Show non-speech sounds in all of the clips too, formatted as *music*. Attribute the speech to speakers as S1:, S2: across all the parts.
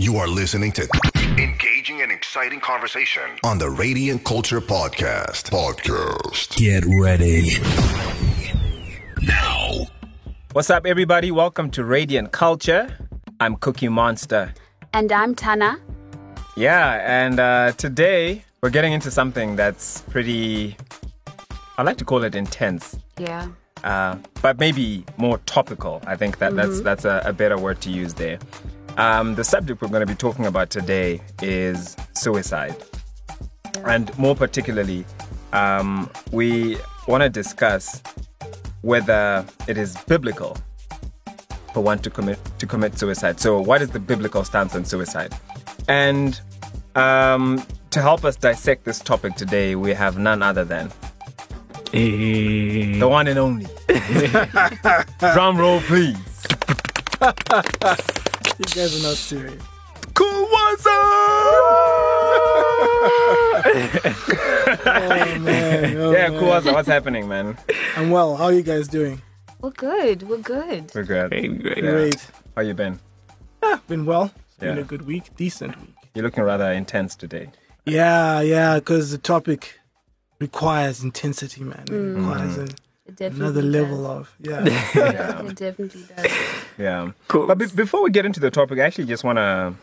S1: You are listening to engaging and exciting conversation on the Radiant Culture Podcast. Podcast.
S2: Get ready. Now.
S3: What's up, everybody? Welcome to Radiant Culture. I'm Cookie Monster.
S4: And I'm Tana.
S3: Yeah, and uh, today we're getting into something that's pretty, I like to call it intense,
S4: Yeah.
S3: uh, but maybe more topical. I think that that's that's a, a better word to use there. Um, the subject we're going to be talking about today is suicide, and more particularly, um, we want to discuss whether it is biblical for one to commit to commit suicide. So, what is the biblical stance on suicide? And um, to help us dissect this topic today, we have none other than the one and only. *laughs* Drum roll, please. *laughs*
S5: You guys are not serious. Oh man. Oh, *laughs*
S3: Yeah,
S5: man.
S3: Kuwaza, what's happening, man?
S5: I'm well. How are you guys doing?
S4: We're good. We're good.
S3: We're good.
S2: great.
S3: Yeah.
S5: Great.
S3: How you been?
S5: Ah, been well. It's been a good week. Decent week.
S3: You're looking rather intense today.
S5: Yeah, yeah, because the topic requires intensity, man. It
S3: Mm.
S5: requires an,
S4: It definitely
S5: another
S4: does.
S5: level of *laughs* yeah.
S4: It definitely does.
S3: Yeah.
S2: Cool.
S3: But be- before we get into the topic, I actually just want to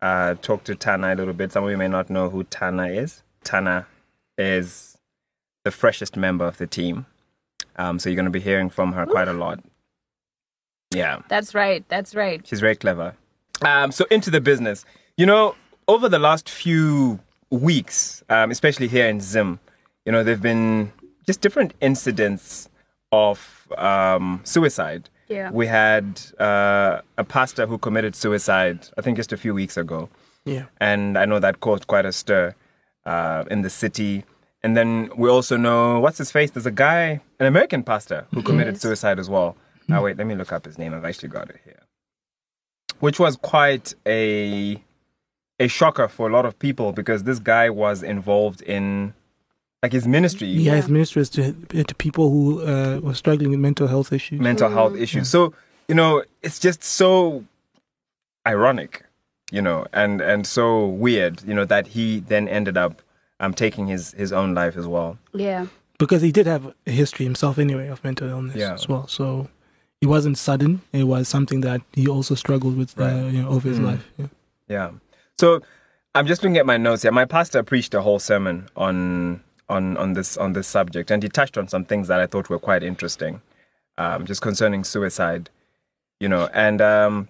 S3: uh, talk to Tana a little bit. Some of you may not know who Tana is. Tana is the freshest member of the team. Um, so you're going to be hearing from her quite a lot. Yeah.
S4: That's right. That's right.
S3: She's very clever. Um, so into the business. You know, over the last few weeks, um, especially here in Zim, you know, there've been just different incidents of um, suicide.
S4: Yeah.
S3: We had uh, a pastor who committed suicide, I think, just a few weeks ago,
S5: yeah.
S3: and I know that caused quite a stir uh, in the city. And then we also know what's his face. There's a guy, an American pastor, who committed
S4: Yes.
S3: suicide as well. Now wait, let me look up his name. I've actually got it here, which was quite a a shocker for a lot of people because this guy was involved in like his ministry,
S5: Yeah, his ministry is to, to people who uh, were struggling with mental health issues.
S3: mental health issues. So you know, it's just so ironic, you know, and and so weird, you know, that he then ended up um taking his his own life as well.
S4: Yeah.
S5: because he did have a history himself anyway of mental illness
S3: Yeah.
S5: as well. So it wasn't sudden. It was something that he also struggled with uh, you know, over his
S3: Mm.
S5: life. Yeah.
S3: Yeah. So I'm just looking at my notes here. My pastor preached a whole sermon on on on this on this subject, and he touched on some things that I thought were quite interesting, um, just concerning suicide, you know. And um,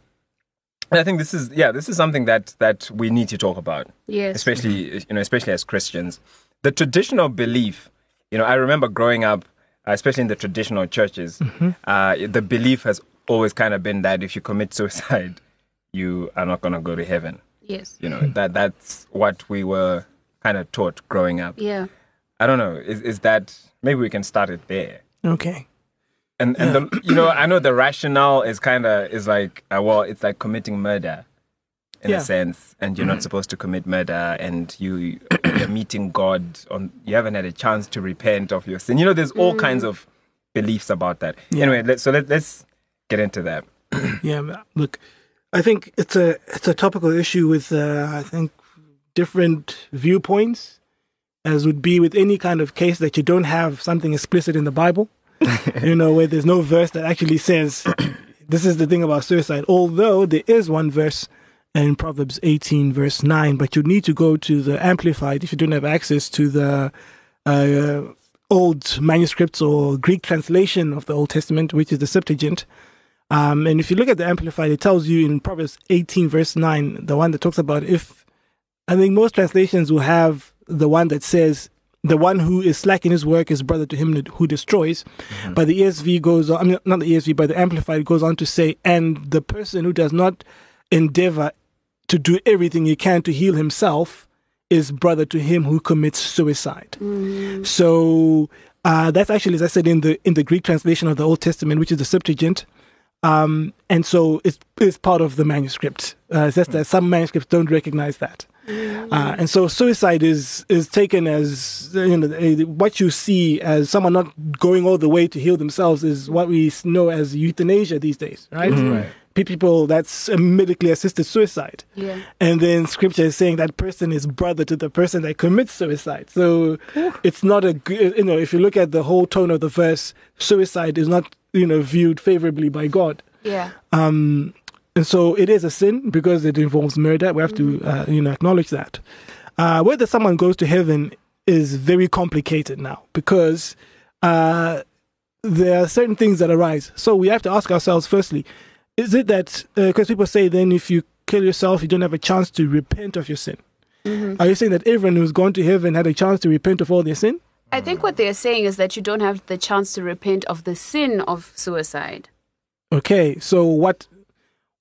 S3: I think this is yeah, this is something that that we need to talk about,
S4: Yes.
S3: especially you know, especially as Christians. The traditional belief, you know, I remember growing up, uh, especially in the traditional churches, uh, the belief has always kind of been that if you commit suicide, *laughs* you are not going to go to heaven
S4: Yes.
S3: you know that that's what we were kind of taught growing up
S4: Yeah.
S3: I don't know is, is that maybe we can start it there.
S5: Okay.
S3: and and the you know i know the rationale is kind of is like uh, well it's like committing murder in
S5: Yeah.
S3: a sense and you're not supposed to commit murder and you *coughs* you're meeting god on you haven't had a chance to repent of your sin. You know there's all kinds of beliefs about that. Anyway let, so let, let's get into that. *coughs*
S5: Yeah, look, I think it's a it's a topical issue with uh, I think different viewpoints, as would be with any kind of case that you don't have something explicit in the Bible, *laughs* you know, where there's no verse that actually says *clears throat* this is the thing about suicide. Although there is one verse in Proverbs 18 verse 9, but you need to go to the Amplified if you don't have access to the uh, old manuscripts or Greek translation of the Old Testament, which is the Septuagint. Um, and if you look at the Amplified, it tells you in Proverbs 18, verse 9, the one that talks about if, I think most translations will have the one that says, the one who is slack in his work is brother to him who destroys. But the ESV goes on, I mean, not the ESV, but the Amplified goes on to say, and the person who does not endeavor to do everything he can to heal himself is brother to him who commits suicide. So uh, that's actually, as I said, in the in the Greek translation of the Old Testament, which is the Septuagint. Um, and so it's, it's part of the manuscript. Uh, it's just that some manuscripts don't recognize that. Uh, and so suicide is is taken as you know eh, what you see as someone not going all the way to heal themselves is what we know as euthanasia these days, right? pe- people that's uh, medically assisted suicide.
S4: Yeah.
S5: And then scripture is saying that person is brother to the person that commits suicide. So it's not a good, you know, if you look at the whole tone of the verse, suicide is not, you know, viewed favorably by God.
S4: Yeah.
S5: Um, and so it is a sin because it involves murder. We have to, uh, you know, acknowledge that. Uh, whether someone goes to heaven is very complicated now because uh, there are certain things that arise. So we have to ask ourselves firstly, is it that, uh, because people say then if you kill yourself, you don't have a chance to repent of your sin? Mm-hmm. Are you saying that everyone who's gone to heaven had a chance to repent of all their sin?
S4: I think what they're saying is that you don't have the chance to repent of the sin of suicide.
S5: Okay, so what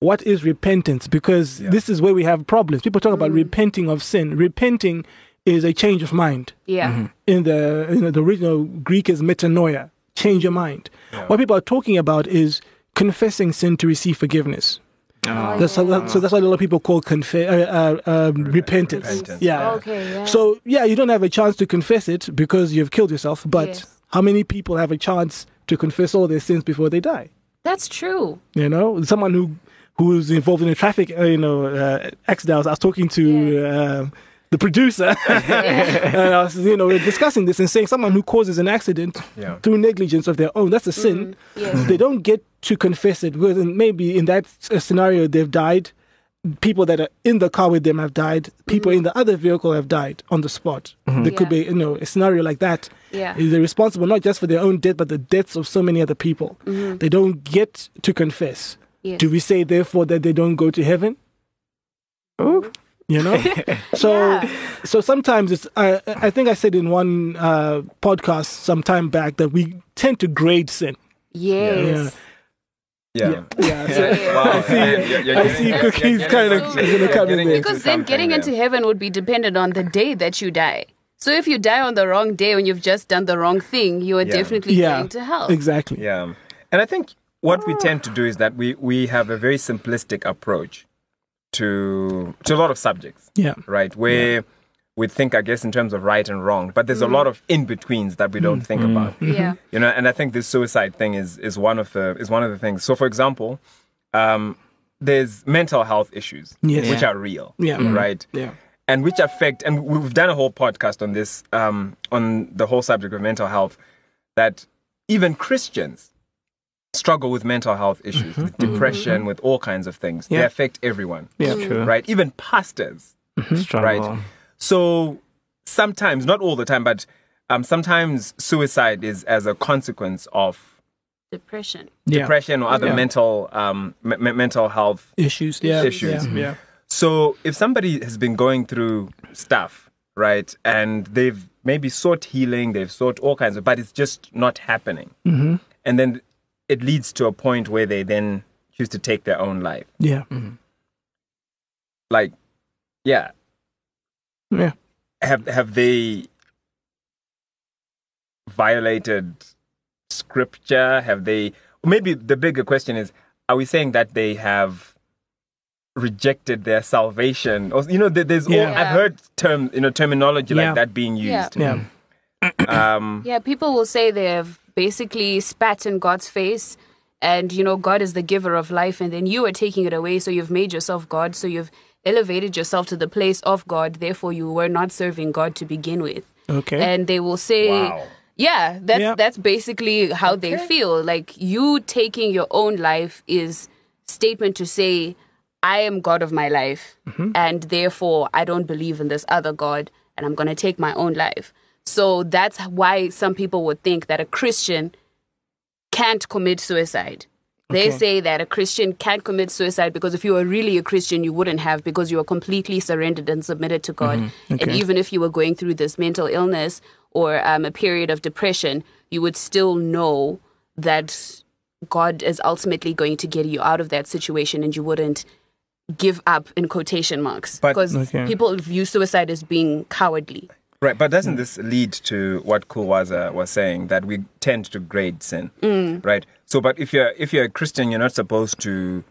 S5: what is repentance? Because
S3: Yeah.
S5: this is where we have problems. People talk about mm. repenting of sin. Repenting is a change of mind.
S4: Yeah. Mm-hmm.
S5: In the you know, the original Greek is metanoia, change your mind. What people are talking about is confessing sin to receive forgiveness.
S4: Oh,
S5: That's how, that- so that's what a lot of people call confe- uh, uh, um, repentance.
S3: Repentance.
S5: Yeah.
S4: Okay, yeah.
S5: So yeah, you don't have a chance to confess it because you've killed yourself. But
S4: Yes.
S5: how many people have a chance to confess all their sins before they die?
S4: That's true.
S5: You know, someone who who's involved in a traffic, uh, you know, uh, accident. I was talking to uh, the producer, *laughs* *laughs* and I was, you know, we we're discussing this and saying someone who causes an accident
S3: Yeah.
S5: through negligence of their own, that's a sin.
S4: Yes.
S5: They don't get to confess it maybe in that uh, scenario they've died. People that are in the car with them have died. People mm-hmm. in the other vehicle have died on the spot. Mm-hmm. There could be, you know, a scenario like that.
S4: Yeah.
S5: They're responsible not just for their own death, but the deaths of so many other people. Mm-hmm. They don't get to confess.
S4: Yes.
S5: Do we say therefore that they don't go to heaven? You know, *laughs* so
S4: Yeah.
S5: so sometimes it's. I I think I said in one uh, podcast some time back that we tend to grade sin.
S4: Yes.
S3: Yeah.
S5: Yeah. So *laughs*
S4: Yeah.
S3: Wow.
S5: I see.
S3: You're- you're
S5: I
S3: getting-
S5: see cookies kind of gonna come in
S3: getting
S5: there.
S4: Because then
S3: something
S4: getting into
S3: there.
S4: heaven would be dependent on the day that you die. So if you die on the wrong day when you've just done the wrong thing, you are
S3: Yeah.
S4: definitely
S5: Yeah,
S4: going to hell.
S5: exactly.
S3: Yeah. And I think what we tend to do is that we, we have a very simplistic approach to to a lot of subjects,
S5: Yeah,
S3: right? Where we think, I guess, in terms of right and wrong, but there's a lot of in betweens that we don't mm. think mm. about.
S4: Yeah. Mm-hmm.
S3: You know, and I think this suicide thing is is one of the is one of the things. So, for example, um, there's mental health issues,
S5: Yes.
S3: which are real,
S5: Yeah. Mhm.
S3: right?
S5: yeah,
S3: and which affect and we've done a whole podcast on this um, on the whole subject of mental health that even christians struggle with mental health issues mm-hmm. with mm-hmm. depression with all kinds of things they affect everyone
S5: yeah.
S2: True.
S3: right even pastors
S2: Struggle.
S3: right so sometimes not all the time but um, sometimes suicide is as a consequence of
S4: Depression.
S5: Yeah.
S3: depression or other
S5: Yeah.
S3: mental um, me- me- mental health
S5: Issues. Yeah.
S3: Issues.
S5: Yeah. yeah.
S3: So if somebody has been going through stuff, right, and they've maybe sought healing, they've sought all kinds of, but it's just not happening, mm-hmm. and then it leads to a point where they then choose to take their own life.
S5: Yeah.
S3: Like, yeah,
S5: Yeah.
S3: have have they violated scripture? Have they? Maybe the bigger question is: Are we saying that they have rejected their salvation? Or you know, there- there's all,
S5: Yeah.
S3: I've heard term you know terminology
S5: Yeah.
S3: like that being
S4: Yeah.
S3: used.
S5: Yeah.
S3: Um, *clears throat*
S4: Yeah, people will say they've basically spat in God's face and you know God is the giver of life and then you are taking it away so you've made yourself God so you've elevated yourself to the place of God therefore you were not serving God to begin with.
S5: Okay.
S4: And they will say
S3: Wow.
S4: Yeah, that's
S5: Yeah.
S4: that's basically how they feel. Like you taking your own life is statement to say I am God of my life mm-hmm. and therefore I don't believe in this other God and I'm going to take my own life. So that's why some people would think that a Christian can't commit suicide. They
S5: Okay.
S4: say that a Christian can't commit suicide because if you were really a Christian, you wouldn't have because you were completely surrendered and submitted to God. Mm-hmm. And
S5: Okay.
S4: even if you were going through this mental illness or um, a period of depression, you would still know that God is ultimately going to get you out of that situation and you wouldn't give up in quotation marks
S3: But-
S4: because
S5: Okay.
S4: people view suicide as being cowardly.
S3: right, but doesn't mm. this lead to what Kulwaza was saying that we tend to grade sin, mm. right? So, but if you're if you're a Christian, you're not supposed to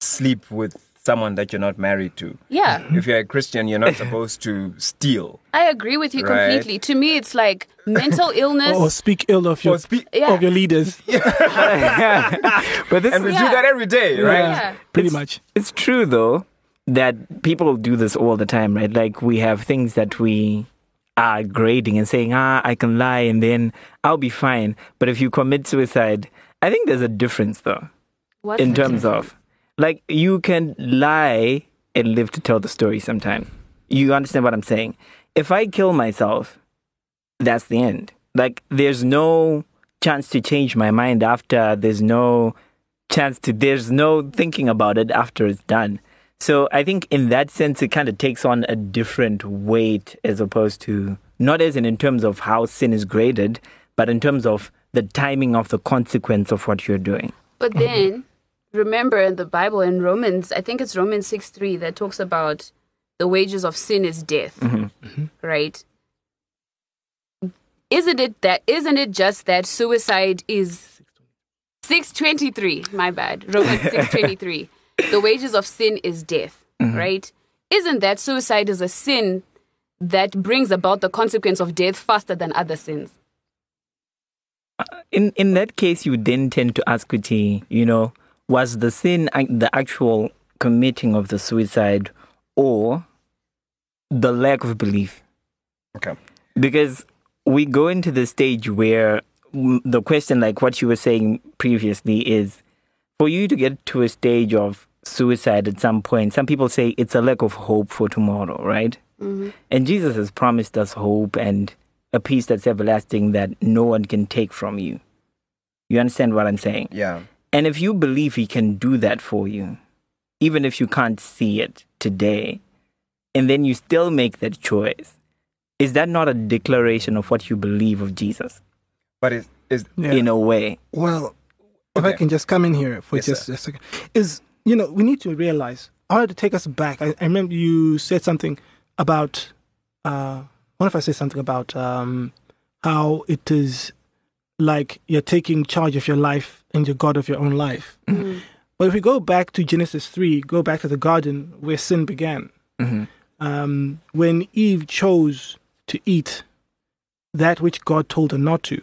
S3: sleep with someone that you're not married to.
S4: Yeah.
S3: If you're a Christian, you're not supposed to steal.
S4: I agree with you
S3: Right.
S4: completely. To me, it's like mental *laughs* illness.
S5: Or speak ill of your
S3: Or speak,
S4: Yeah.
S5: of your leaders. *laughs* *laughs*
S2: But this
S3: and we
S2: is
S3: do that every day, right?
S4: yeah.
S5: Pretty
S2: It's-
S5: much.
S2: It's true though that people do this all the time, right? Like we have things that we are grading and saying, ah, I can lie and then I'll be fine. But if you commit suicide, I think there's a difference though,
S4: What's
S2: in terms of like you can lie and live to tell the story sometime. You understand what I'm saying? If I kill myself, that's the end. Like there's no chance to change my mind after there's no chance to there's no thinking about it after it's done. So I think in that sense it kind of takes on a different weight as opposed to not as in in terms of how sin is graded, but in terms of the timing of the consequence of what you're doing.
S4: But mm-hmm. then, remember in the Bible, in Romans, I think it's Romans 6 3, that talks about the wages of sin is death, mm-hmm. Mm-hmm. right? Isn't it that, isn't it just that suicide is 623, my bad, Romans 623. *laughs* the wages of sin is death, mm-hmm. right? Isn't that suicide is a sin that brings about the consequence of death faster than other sins?
S2: in in that case, you then tend to ask, Kuti, you know, was the sin the actual committing of the suicide or the lack of belief?
S3: Okay.
S2: Because we go into the stage where the question, like what you were saying previously, is for you to get to a stage of suicide at some point. Some people say it's a lack of hope for tomorrow, right? Mm-hmm. And Jesus has promised us hope and a peace that's everlasting that no one can take from you. You understand what I'm saying?
S3: Yeah.
S2: And if you believe He can do that for you, even if you can't see it today, and then you still make that choice, is that not a declaration of what you believe of Jesus
S3: But is is
S5: Yeah.
S2: in a way?
S5: Well, if I can just come in here for
S3: Yes,
S5: just
S3: sir.
S5: a second, is you know we need to realize. I wanted to take us back. I, I remember you said something about. Uh, what if I say something about um, how it is like you're taking charge of your life and you're God of your own life. But if we go back to Genesis three, go back to the garden where sin began. Um, when Eve chose to eat that which God told her not to,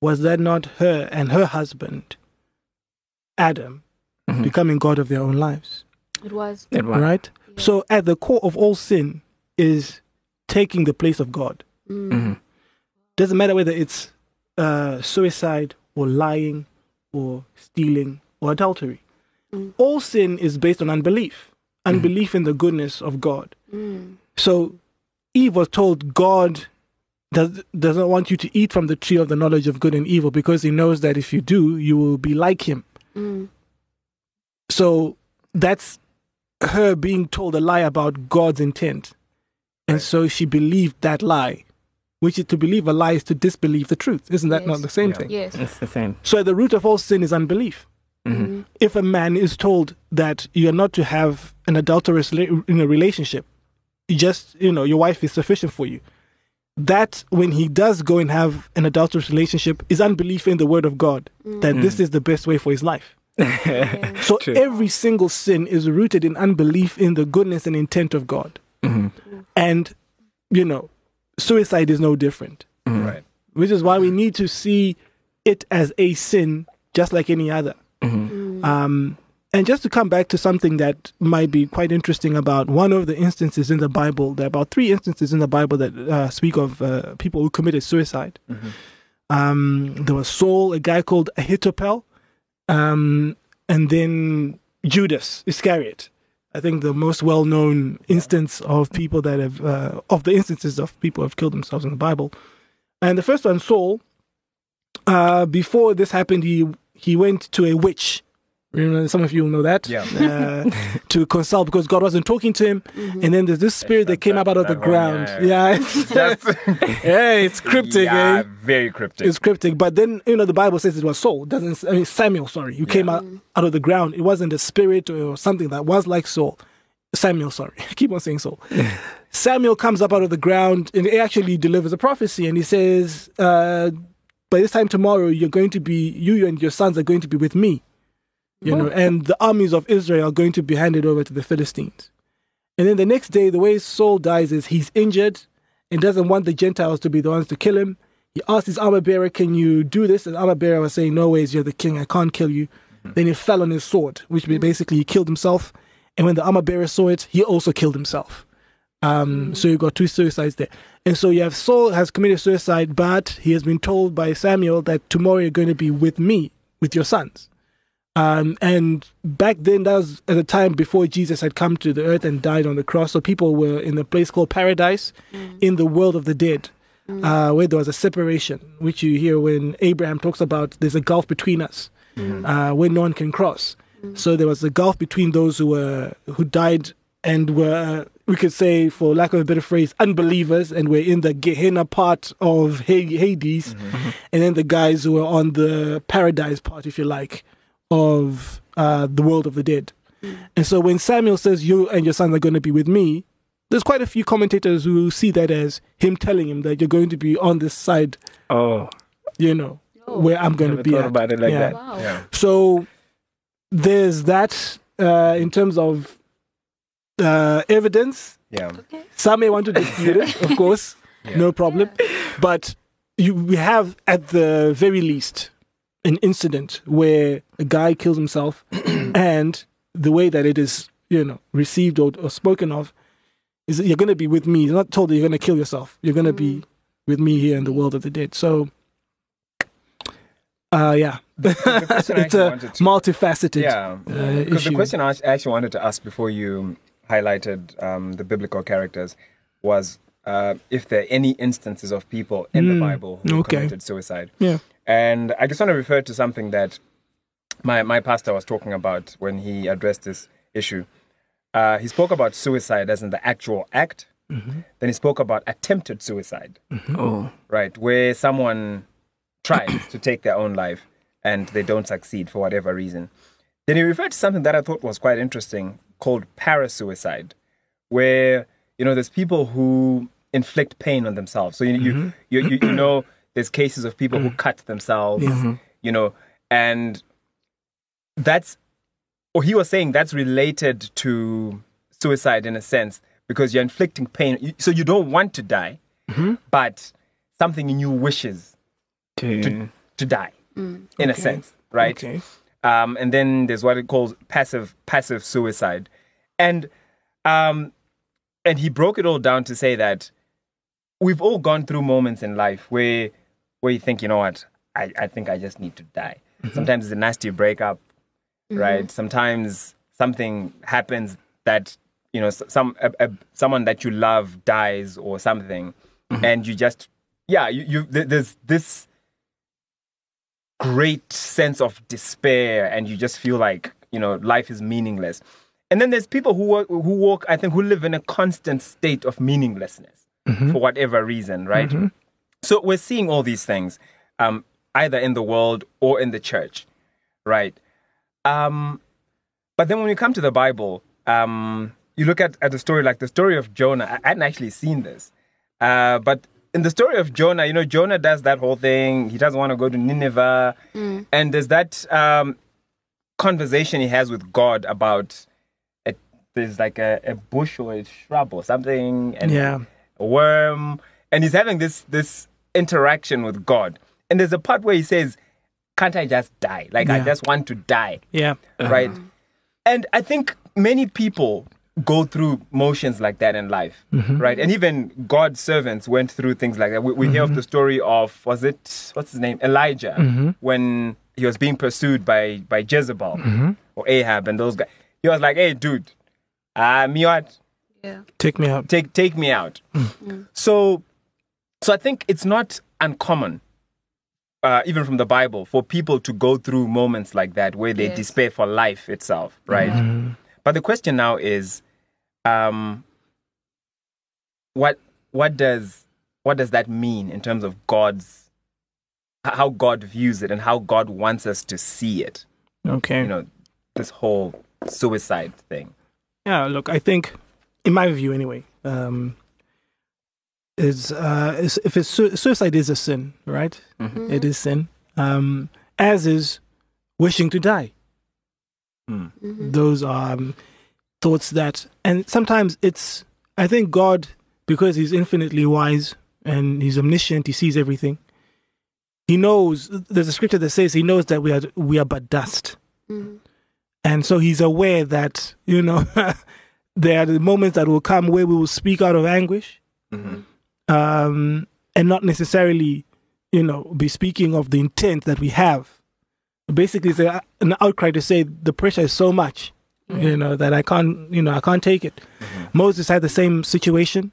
S5: was that not her and her husband, Adam, Mm-hmm. becoming God of their own lives?
S4: It was.
S2: That one.
S5: Right? So, at the core of all sin is taking the place of God.
S2: Mhm.
S5: Doesn't matter whether it's uh, suicide or lying or stealing or adultery. Mm. All sin is based on unbelief, mm-hmm. unbelief in the goodness of God. Mm. So, Eve was told God does, doesn't want you to eat from the tree of the knowledge of good and evil because he knows that if you do, you will be like him. So that's her being told a lie about God's intent. And so she believed that lie, which is to believe a lie is to disbelieve the truth. Isn't that
S4: Yes.
S5: not the same
S3: Yeah.
S5: thing?
S4: Yes.
S2: It's the same.
S5: So at the root of all sin is unbelief. Mm-hmm. Mm-hmm. If a man is told that you are not to have an adulterous la- in a relationship, you just, you know, your wife is sufficient for you. That when he does go and have an adulterous relationship is unbelief in the word of God, that mm. this is the best way for his life. So
S2: True.
S5: every single sin is rooted in unbelief in the goodness and intent of God. And, you know, suicide is no different,
S3: right.
S5: which is why we need to see it as a sin just like any other. Um, and just to come back to something that might be quite interesting about one of the instances in the Bible, there are about three instances in the Bible that uh, speak of uh, people who committed suicide. Um, there was Saul, a guy called Ahithophel, um, and then Judas Iscariot. I think the most well-known instance of people that have, uh, of the instances of people who have killed themselves in the Bible. And the first one, Saul, uh, before this happened, he he went to a witch. You know, some of you will know that.
S3: Yeah.
S5: Uh, to consult because God wasn't talking to him, and then there's this spirit that came up out of the
S3: that one,
S5: ground.
S3: yeah,
S5: Yeah, it's, *laughs*
S3: Just *laughs*
S5: yeah, it's cryptic.
S3: yeah,
S5: eh?
S3: very cryptic.
S5: It's cryptic, but then you know the Bible says it was Saul. Doesn't I mean Samuel? Sorry, who came out out of the ground. It wasn't a spirit or something that was like Saul. Samuel, sorry, *laughs* I keep on saying Saul. Samuel comes up out of the ground and he actually delivers a prophecy, and he says, uh, "By this time tomorrow, you're going to be you and your sons are going to be with me." You know, and the armies of Israel are going to be handed over to the Philistines. And then the next day, the way Saul dies is he's injured and doesn't want the Gentiles to be the ones to kill him. He asks his armor bearer, Can you do this? And armor bearer was saying, No ways, you're the king, I can't kill you. Mm-hmm. Then he fell on his sword, which mm-hmm. basically he killed himself. And when the armor bearer saw it, he also killed himself. Um, mm. So you've got two suicides there. And so you have Saul has committed suicide, but he has been told by Samuel that tomorrow you're going to be with me, with your sons. Um, and back then, that was at a time before Jesus had come to the earth and died on the cross. So people were in a place called paradise in the world of the dead, uh, where there was a separation, which you hear when Abraham talks about there's a gulf between us uh, where no one can cross. So there was a gulf between those who were who died and were we could say, for lack of a better phrase, unbelievers, and were in the Gehenna part of Ha- Hades, and then the guys who were on the paradise part, if you like, of uh, the world of the dead. And so when Samuel says, You and your sons are going to be with me, there's quite a few commentators who see that as him telling him that you're going to be on this side,
S2: Oh,
S5: you know, where I'm going to be.
S2: thought
S5: at.
S2: about it like
S5: Yeah.
S2: that.
S4: Wow.
S3: Yeah.
S5: So there's that uh, in terms of uh, evidence.
S3: Yeah.
S5: Some may want to dispute it, of *laughs* course, no problem. But you, we have, at the very least, an incident where a guy kills himself, *clears throat* and the way that it is, you know, received or, or spoken of is that you're going to be with me. You're not told that you're going to kill yourself. You're going to be with me here in the world of the dead. So, uh, yeah, *laughs*
S3: question I
S5: it's a
S3: to-
S5: multifaceted.
S3: Yeah.
S5: uh,
S3: Because the question I actually wanted to ask before you highlighted um, the biblical characters was uh, if there are any instances of people in the
S5: Mm,
S3: Bible who
S5: okay.
S3: committed suicide.
S5: Yeah.
S3: And I just want to refer to something that my, my pastor was talking about when he addressed this issue. Uh, he spoke about suicide as in the actual act.
S5: Mm-hmm.
S3: Then he spoke about attempted suicide,
S2: Oh,
S3: right? Where someone tries to take their own life and they don't succeed for whatever reason. Then he referred to something that I thought was quite interesting called parasuicide, where you know there's people who inflict pain on themselves. So you you, you, you you know there's cases of people who cut themselves, you know, and that's or he was saying that's related to suicide in a sense because you're inflicting pain. So you don't want to die, but something in you wishes
S2: to,
S3: to, to die in a sense, right?
S5: Okay.
S3: Um, and then there's what it calls passive passive suicide, and um, and he broke it all down to say that we've all gone through moments in life where where you think, you know what, I, I think I just need to die. Mm-hmm. Sometimes it's a nasty breakup, mm-hmm. right? Sometimes something happens that you know some a, a, someone that you love dies or something, mm-hmm. and you just yeah you, you there's this great sense of despair and you just feel like you know life is meaningless. And then there's people who work, who walk i think who live in a constant state of meaninglessness for whatever reason right so we're seeing all these things um, either in the world or in the church right um, but then when we come to the bible um, you look at, at a story like the story of jonah i, hadn't actually seen this uh, but in the story of Jonah, you know, Jonah does that whole thing. He doesn't want to go to Nineveh. And there's that um, conversation he has with God about a, there's like a, a bush or a shrub or something, and
S5: Yeah.
S3: a worm. And he's having this this interaction with God. And there's a part where he says, Can't I just die? Like, I just want to die
S5: Yeah. Uh-huh.
S3: right? And I think many people go through motions like that in life, mm-hmm. right? And even God's servants went through things like that. We, we hear of mm-hmm. the story of was it what's his name Elijah mm-hmm. when he was being pursued by by Jezebel or Ahab and those guys. He was like, "Hey, dude, uh, me what?
S4: Yeah.
S5: Take me out.
S3: take take me out. Mm. Mm. So, so I think it's not uncommon, uh, even from the Bible, for people to go through moments like that where they
S4: Yes.
S3: despair for life itself, right? But the question now is, um, what what does what does that mean in terms of God's how God views it and how God wants us to see it?
S5: Okay.
S3: You know, this whole suicide thing.
S5: Yeah, look, I think, in my view anyway, um, is uh, is if it's su- suicide is a sin, right? It is sin. Um, as is wishing to die. Those are um, thoughts that, and sometimes it's, I think God, because He's infinitely wise and He's omniscient, He sees everything. He knows. There's a scripture that says He knows that we are we are but dust, and so He's aware that you know *laughs* there are the moments that will come where we will speak out of anguish, um, and not necessarily, you know, be speaking of the intent that we have. Basically, it's a, uh, an outcry to say the pressure is so much, mm-hmm. you know, that I can't, you know, I can't take it. Mm-hmm. Moses had the same situation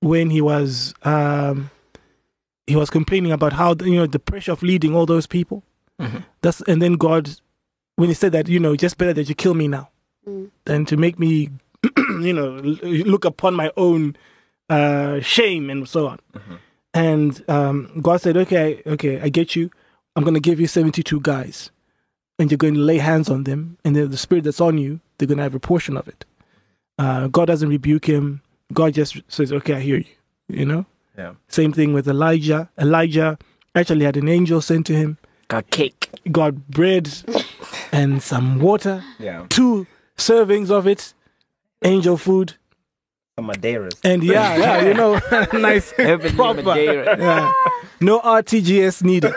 S5: when he was um, he was complaining about how you know the pressure of leading all those people. Mm-hmm. That's and then God, when he said that, you know, just better that you kill me now mm. than to make me, *clears throat* you know, look upon my own uh, shame and so on. And um, God said, okay, okay, I get you. I'm going to give you 72 guys, and you're going to lay hands on them, and then the spirit that's on you, they're going to have a portion of it. Uh, God doesn't rebuke him. God just says, okay, I hear you. You know.
S3: Yeah.
S5: Same thing with Elijah. Elijah actually had an angel sent to him,
S2: Got cake.
S5: got bread *laughs* and some water,
S3: Yeah.
S5: two servings of it, angel food,
S3: Some Madeiras.
S5: and yeah, *laughs* yeah, you know, *laughs* nice,
S2: Heavenly *laughs*
S5: proper.
S2: Madeira.
S5: Yeah. No RTGS needed.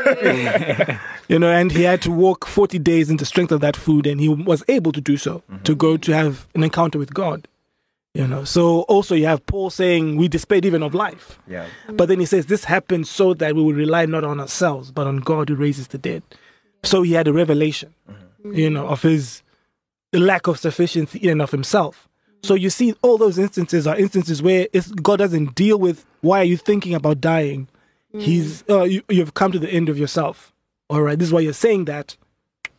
S5: you know, and he had to walk 40 days in the strength of that food, and he was able to do so mm-hmm. to go to have an encounter with God. You know, so also you have Paul saying, We despaired even of life.
S3: Yeah.
S5: But then he says, This happened so that we will rely not on ourselves, but on God who raises the dead. So he had a revelation, mm-hmm. you know, of his lack of sufficiency in and of himself. So you see, all those instances are instances where God doesn't deal with why are you thinking about dying. He's uh, you, you've come to the end of yourself. All right, this is why you're saying that.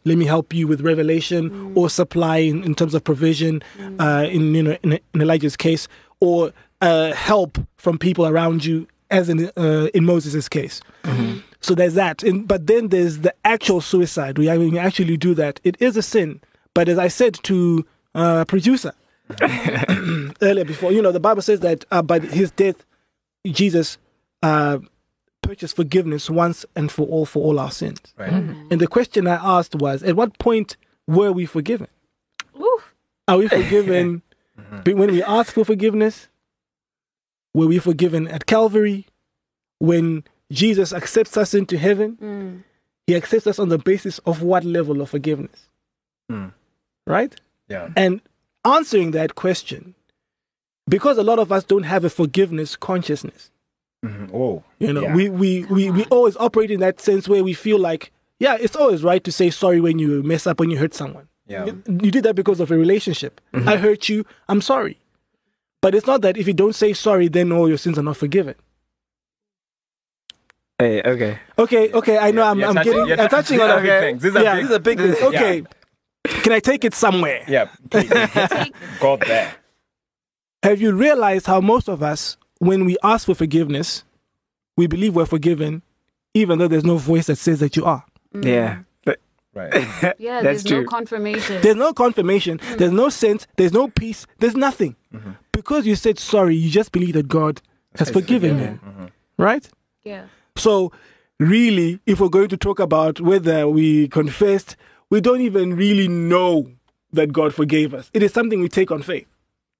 S5: Let me help you with revelation or supply in, in terms of provision. Uh, in you know in, in Elijah's case, or uh, help from people around you, as in uh, in Moses' case. So there's that. And, but then there's the actual suicide. We when you actually do that, it is a sin. But as I said to uh, producer *coughs* earlier before, you know, the Bible says that uh, by his death, Jesus uh, purchased forgiveness once and for all for all our sins.
S3: Right.
S5: And the question I asked was, at what point were we forgiven?
S4: Ooh.
S5: Are we forgiven *laughs* be- when we ask for forgiveness? Were we forgiven at Calvary? When Jesus accepts us into heaven,
S4: Mm.
S5: he accepts us on the basis of what level of forgiveness?
S3: Mm.
S5: Right?
S3: Yeah.
S5: And answering that question, because a lot of us don't have a forgiveness consciousness,
S3: Mhm. Oh.
S5: you know,
S3: Yeah.
S5: we, we, we, we always operate in that sense where we feel like, yeah, it's always right to say sorry when you mess up, when you hurt someone.
S3: Yeah.
S5: You you did that because of a relationship. I hurt you, I'm sorry. But it's not that if you don't say sorry, then all your sins are not forgiven.
S2: Hey, okay.
S5: Okay, okay, I know
S3: Yeah,
S5: I'm, I'm
S3: touching-
S5: getting,
S3: you're
S5: I'm
S3: touching-
S5: touching on
S3: these are
S5: a
S3: big things. These are
S5: yeah,
S3: big-
S5: these are big things.
S3: yeah.
S5: Okay, can I take it somewhere?
S3: Yeah. Please. *laughs* Got there.
S5: Have you realized how most of us, when we ask for forgiveness, we believe we're forgiven, even though there's no voice that says that you are? Mm.
S2: Yeah. But
S3: Right. *laughs*
S4: Yeah,
S2: That's
S4: there's no confirmation.
S5: There's no confirmation, mm. there's no sense, there's no peace, there's nothing. Mm-hmm. Because you said sorry, you just believe that God has forgiven you. Mm-hmm. Right?
S4: yeah.
S5: So, really, if we're going to talk about whether we confessed, we don't even really know that God forgave us. It is something we take on faith.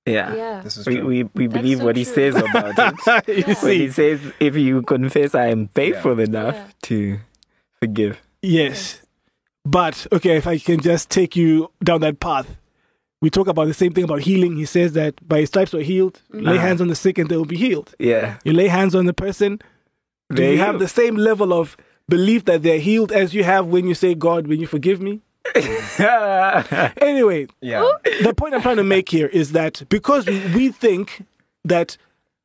S2: yeah.
S4: Yeah.
S3: This is
S2: We,
S3: true.
S2: we, we
S4: That's
S2: believe
S4: so
S2: what he says about *laughs* it.
S5: you
S2: When he says, if you confess, I am faithful enough
S4: Yeah.
S2: to forgive.
S5: Yes. But, okay, if I can just take you down that path. We talk about the same thing about healing. He says that by his stripes we're healed. Mm-hmm. Lay hands on the sick and they will be healed.
S2: Yeah.
S5: You lay hands on the person. Do
S2: They're
S5: you have the same level of belief that they're healed as you have when you say, God, when you forgive me? *laughs* Anyway,
S3: Yeah.
S5: the point I'm trying to make here is that because we, we think that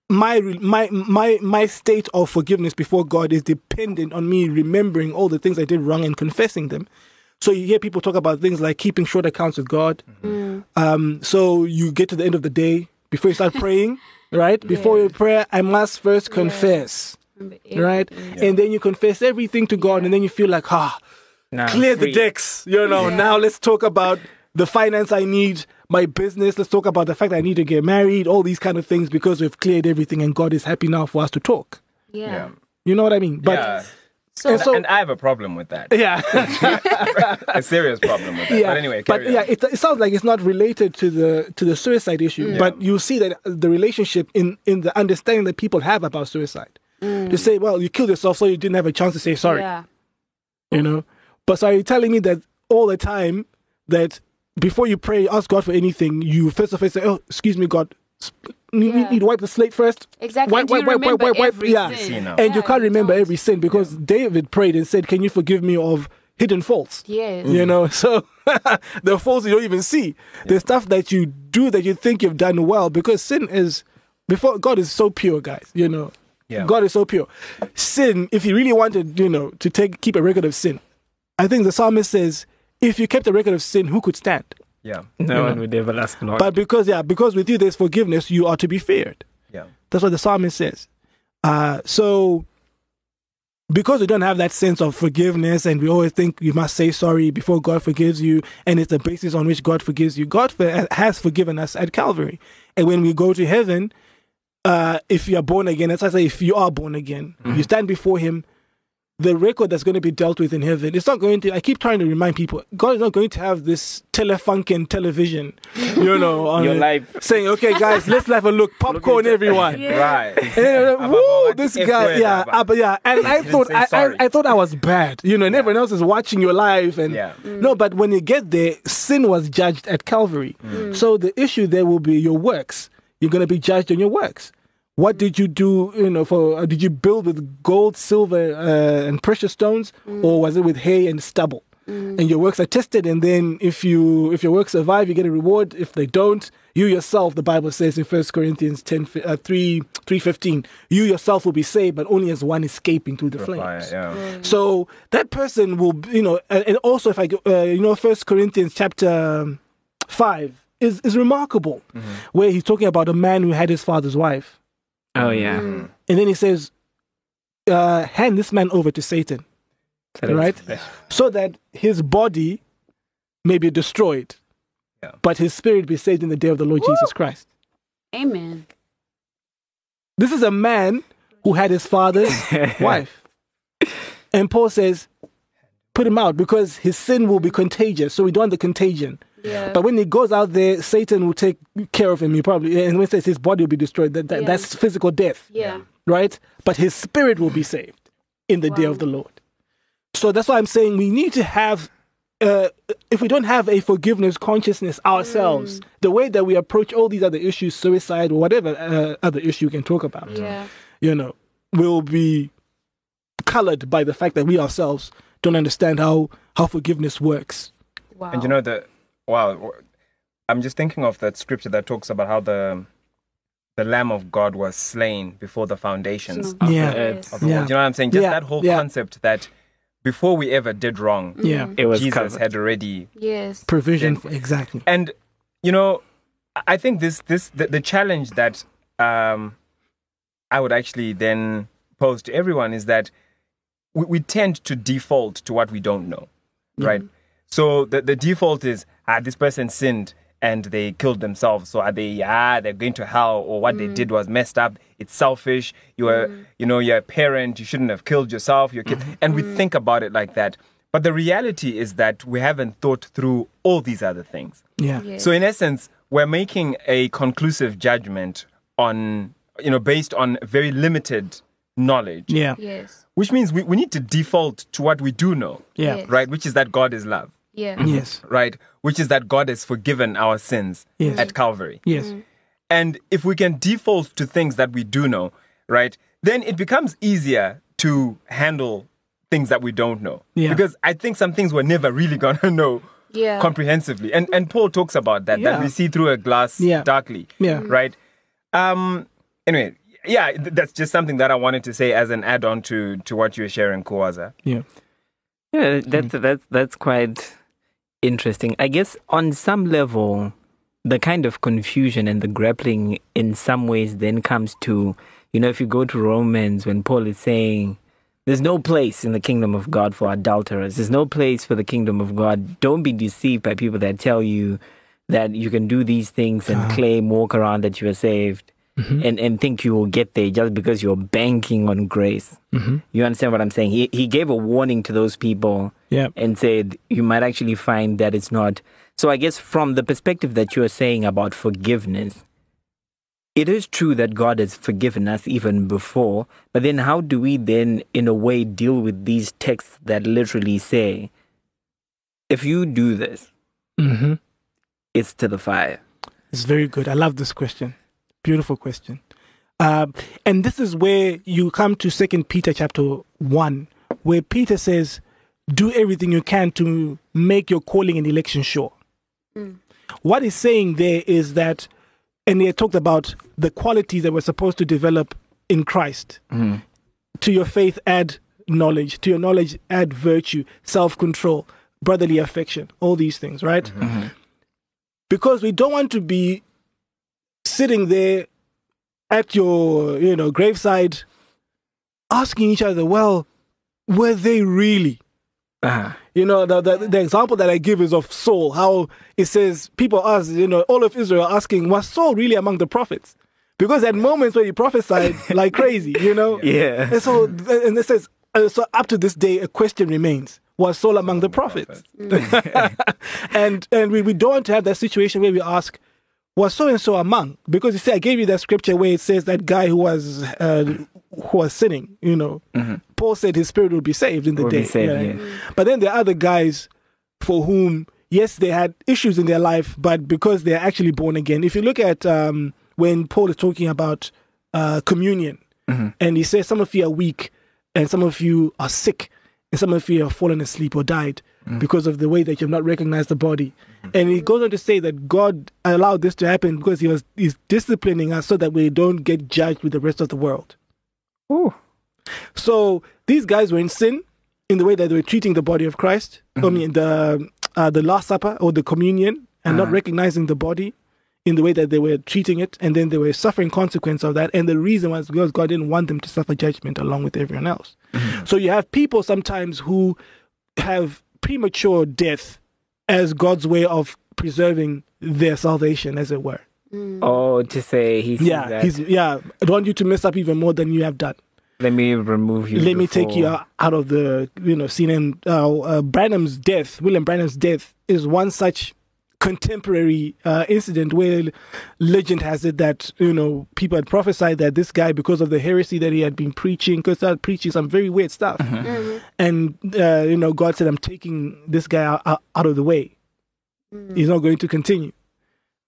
S5: my my my my state of forgiveness before God is dependent on me remembering all the things I did wrong and confessing them. So you hear people talk about things like keeping short accounts with God. Um, so you get to the end of the day before you start praying, *laughs* right? Before your prayer, I must first confess, right? And then you confess everything to God, and then you feel like, ah,
S2: Now
S5: clear
S2: I'm
S5: the decks. You know, now let's talk about the finance I need, my business. Let's talk about the fact I need to get married, all these kind of things because we've cleared everything and God is happy now for us to talk.
S4: Yeah.
S3: Yeah.
S5: You know what I mean? But
S3: yeah.
S4: So,
S5: And so-
S3: and I have a problem with that.
S5: Yeah. *laughs*
S3: a serious problem with that.
S5: yeah.
S3: But anyway,
S5: but
S3: carry
S5: yeah, it, it sounds like it's not related to the to the suicide issue, but you see that the relationship in in the understanding that people have about suicide. To say, well, you killed yourself, so you didn't have a chance to say sorry.
S4: yeah.
S5: You know. But so you're telling me that all the time that before you pray, ask God for anything, you first of all say, "Oh, excuse me, God." You
S4: Yeah.
S5: need to wipe the slate first.
S4: Exactly.
S5: Wipe,
S4: And you
S5: wipe, wipe,
S4: remember
S5: wipe, wipe,
S4: every
S5: yeah.
S4: sin.
S3: See now.
S5: And you can't remember
S4: don't.
S5: every sin because David prayed and said, Can you forgive me of hidden faults?
S4: Yes.
S5: You mm. know, *laughs* so the faults you don't even see. The stuff that you do that you think you've done well because sin is before God is so pure, guys, you know.
S3: Yeah.
S5: God is so pure. Sin, if you really wanted, you know, to take keep a record of sin, I think the psalmist says, if you kept a record of sin, who could stand?
S3: yeah.
S2: No one would ever last long.
S5: But because yeah, because with you there's forgiveness, you are to be feared.
S3: Yeah.
S5: That's what the psalmist says. Uh, so, because we don't have that sense of forgiveness and we always think you must say sorry before God forgives you, and it's the basis on which God forgives you, God for- has forgiven us at Calvary. And when we go to heaven, uh, if you are born again, as I say, if you are born again, you stand before Him, the record that's going to be dealt with in heaven, it's not going to, I keep trying to remind people, God is not going to have this telefunken television, you know, *laughs* on
S2: Your
S5: it,
S2: life.
S5: saying, okay, guys, let's have a look, popcorn, everyone. *laughs*
S3: Right. *laughs*
S5: And then, uh, woo, this guy, yeah,
S3: Abba?
S5: uh, but yeah, and I thought I, I. I thought I was bad, you know, and everyone else is watching your life, and
S3: Yeah.
S5: no, but when you get there, sin was judged at Calvary, so the issue there will be your works. You're going to be judged on your works. What did you do? You know, for uh, did you build with gold, silver, uh, and precious stones, or was it with hay and stubble? And your works are tested, and then if you if your works survive, you get a reward. If they don't, you yourself, the Bible says in First Corinthians 10, fi- uh, 3, 3.15, you yourself will be saved, but only as one escaping through the
S3: Fire,
S5: flames.
S3: yeah.
S5: So that person will, you know, and, and also if I, go, uh, you know, First Corinthians chapter um, five is is remarkable, where he's talking about a man who had his father's wife,
S2: oh yeah.
S5: and then he says, uh, hand this man over to Satan,
S2: So that's-
S5: right, so that his body may be destroyed,
S3: Yeah.
S5: but his spirit be saved in the day of the Lord Jesus Christ.
S4: Amen.
S5: This is a man who had his father's *laughs* wife. And Paul says, put him out because his sin will be contagious. So we don't want the contagion.
S4: Yeah.
S5: But when he goes out there, Satan will take care of him. He probably, and when it says his body will be destroyed, that, that,
S4: Yeah.
S5: that's physical death,
S4: yeah.
S5: right? But his spirit will be saved in the day of the Lord. So that's why I'm saying we need to have, uh, if we don't have a forgiveness consciousness ourselves, the way that we approach all these other issues, suicide or whatever uh, other issue we can talk about,
S4: Yeah.
S5: you know, will be colored by the fact that we ourselves don't understand how, how forgiveness works.
S4: Wow.
S3: And you know the wow, I'm just thinking of that scripture that talks about how the the Lamb of God was slain before the foundations
S4: No.
S3: of,
S5: Yeah.
S3: the,
S4: Yes.
S3: of the
S5: Yeah.
S3: world. You know what I'm saying? Just
S5: Yeah.
S3: that whole
S5: Yeah.
S3: concept that before we ever did wrong,
S5: Yeah.
S2: It was
S3: Jesus
S2: covered.
S3: had already
S4: Yes.
S5: Provision, for, exactly.
S3: and you know I- I think this this the, the challenge that um I would actually then pose to everyone is that we, we tend to default to what we don't know, right? So the the default is ah this person sinned and they killed themselves. So are they ah they're going to hell or what they did was messed up. It's selfish. You are you know you're a parent. You shouldn't have killed yourself. Your kid, and we think about it like that. But the reality is that we haven't thought through all these other things.
S5: Yeah.
S4: Yes.
S3: So in essence, we're making a conclusive judgment on you know based on very limited knowledge.
S5: Yeah.
S4: Yes.
S3: Which means we, we need to default to what we do know.
S5: Yeah.
S4: Yes.
S3: Right? Which is that God is love.
S4: Yeah. Mm-hmm.
S5: Yes.
S3: Right? Which is that God has forgiven our sins
S5: Yes.
S3: at Calvary.
S5: Yes. Mm-hmm.
S3: And if we can default to things that we do know, right, then it becomes easier to handle things that we don't know.
S5: Yeah.
S3: Because I think some things we're never really *laughs* gonna know
S4: Yeah.
S3: comprehensively. And and Paul talks about that,
S5: Yeah.
S3: that we see through a glass
S5: Yeah.
S3: darkly.
S5: Yeah. Mm-hmm.
S3: Right? Um anyway, yeah, th- that's just something that I wanted to say as an add-on to to what you were sharing, Kawaza.
S5: Yeah.
S2: Yeah, that's that's that's quite interesting. I guess on some level, the kind of confusion and the grappling in some ways then comes to, you know, if you go to Romans when Paul is saying, "There's no place in the kingdom of God for adulterers. There's no place for the kingdom of God. Don't be deceived by people that tell you that you can do these things and ah. claim, walk around that you are saved." And, and think you will get there just because you're banking on grace. You understand what I'm saying? He, he gave a warning to those people
S5: Yeah.
S2: and said, you might actually find that it's not. So I guess from the perspective that you are saying about forgiveness, it is true that God has forgiven us even before, but then how do we then, in a way, deal with these texts that literally say, if you do this,
S5: Mm-hmm.
S2: it's to the fire?
S5: It's very good. I love this question. Beautiful question. Um, and this is where you come to Second Peter chapter one, where Peter says, "Do everything you can to make your calling and election sure." Mm. What he's saying there is that, and he talked about the qualities that we're supposed to develop in Christ. Mm-hmm. To your faith, add knowledge. To your knowledge, add virtue, self-control, brotherly affection. All these things, right? Mm-hmm. because we don't want to be sitting there at your you know graveside asking each other well were they really?
S2: Uh-huh.
S5: you know the, the the example that i give is of saul how it says people ask you know all of israel asking was saul really among the prophets? Because at moments where he prophesied *laughs* like crazy you know?
S2: Yeah.
S5: and so and it says uh, so up to this day a question remains was saul among the prophets? *laughs* and and we, we don't want to have that situation where we ask was so and so among because you see I gave you that scripture where it says that guy who was uh, who was sinning you know Paul said his spirit would be saved in the day
S2: saved,
S5: Yeah.
S2: yeah.
S5: but then there are other guys for whom yes they had issues in their life but because they're actually born again if you look at um, when Paul is talking about uh, communion and he says some of you are weak and some of you are sick and some of you have fallen asleep or died Mm. because of the way that you've not recognized the body. And he goes on to say that God allowed this to happen because he was he's disciplining us so that we don't get judged with the rest of the world.
S2: Ooh.
S5: So these guys were in sin in the way that they were treating the body of Christ. Mm-hmm. I mean the uh, the Last Supper or the communion and not uh-huh. recognizing the body in the way that they were treating it, and then they were suffering consequence of that. And the reason was because God didn't want them to suffer judgment along with everyone else. Mm-hmm. So you have people sometimes who have premature death as God's way of preserving their salvation, as it were.
S2: Oh, to say he's
S5: Yeah,
S2: that,
S5: he's yeah. I don't want you to mess up even more than you have done.
S2: let me remove you.
S5: Let me take you out, out of the you know scene. And uh, uh, Branham's death, William Branham's death, is one such contemporary uh, incident where legend has it that you know people had prophesied that this guy, because of the heresy that he had been preaching, because started preaching some very weird stuff, and uh, you know God said, "I'm taking this guy out, out, out of the way. He's not going to continue,"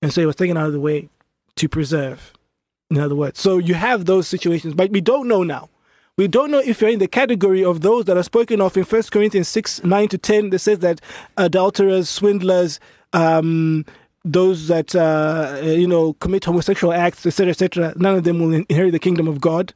S5: and so he was taken out of the way to preserve. In other words, so you have those situations, but we don't know now. We don't know if you're in the category of those that are spoken of in 1 Corinthians 6 9 to 10 that says that adulterers, swindlers, um, those that, uh, you know, commit homosexual acts, etc., etc., none of them will inherit the kingdom of God.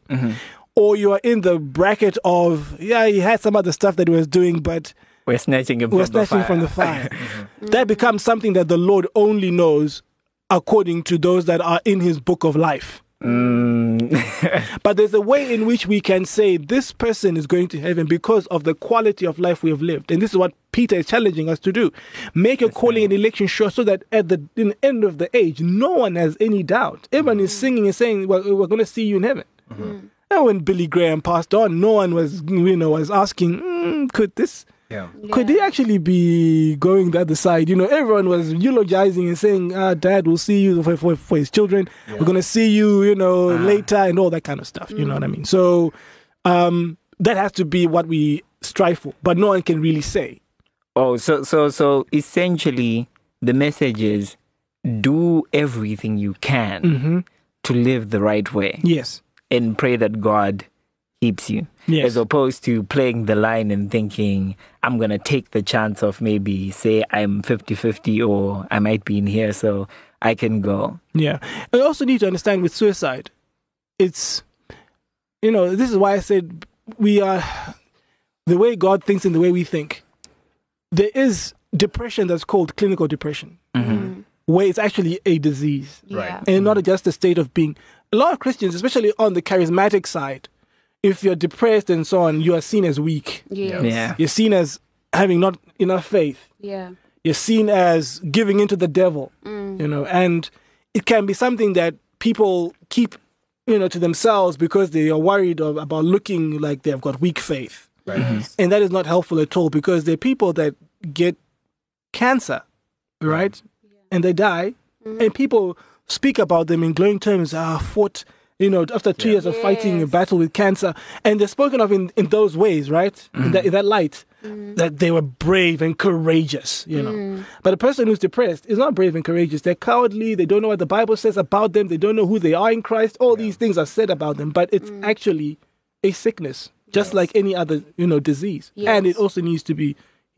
S5: Or you are in the bracket of, yeah, he had some other stuff that he was doing, but
S2: We're snatching him
S5: we're
S2: from
S5: snatching
S2: fire.
S5: from the fire. *laughs* That becomes something that the Lord only knows according to those that are in his book of life. Mm. *laughs* But there's a way in which we can say this person is going to heaven because of the quality of life we have lived. And this is what Peter is challenging us to do. Make your calling and election sure so that at the the end of the age, no one has any doubt. Everyone is mm. singing and saying, well, we're going to see you in heaven. Mm-hmm. And when Billy Graham passed on, no one was, you know, was asking, "Mm, could this
S3: Yeah.
S5: could he actually be going the other side? You know, everyone was eulogizing and saying, ah, Dad, we'll see you for, for, for his children. We're going to see you, you know, later and all that kind of stuff. You know what I mean? So um, that has to be what we strive for, but no one can really say.
S2: Oh, so so so essentially, the message is do everything you can
S5: Mm-hmm.
S2: to live the right way
S5: Yes.
S2: and pray that God keeps you.
S5: Yes.
S2: As opposed to playing the line and thinking, I'm going to take the chance of maybe, say, I'm 50 50 or I might be in here, so I can go.
S5: Yeah. And you also need to understand with suicide, it's, you know, this is why I said we are, the way God thinks and the way we think, there is depression that's called clinical depression, mm-hmm. Mm-hmm. where it's actually a disease
S4: Yeah.
S5: and not mm-hmm. just a state of being. A lot of Christians, especially on the charismatic side, if you're depressed and so on, you are seen as weak.
S4: Yes.
S2: Yeah.
S5: You're seen as having not enough faith
S4: Yeah.
S5: you're seen as giving into the devil, mm. you know, and it can be something that people keep you know, to themselves because they are worried of, about looking like they've got weak faith.
S3: Right. Mm-hmm.
S5: And that is not helpful at all because there are people that get cancer, right? And they die. Mm. And people speak about them in glowing terms. Ah, fought, you know, after two years of fighting a battle with cancer. And they're spoken of in, in those ways, right? In, that, mm. in that light, mm. that they were brave and courageous, you know. Mm. But a person who's depressed is not brave and courageous. They're cowardly. They don't know what the Bible says about them. They don't know who they are in Christ. All these things are said about them, but it's actually a sickness, just like any other, you know, disease. And it also needs to be,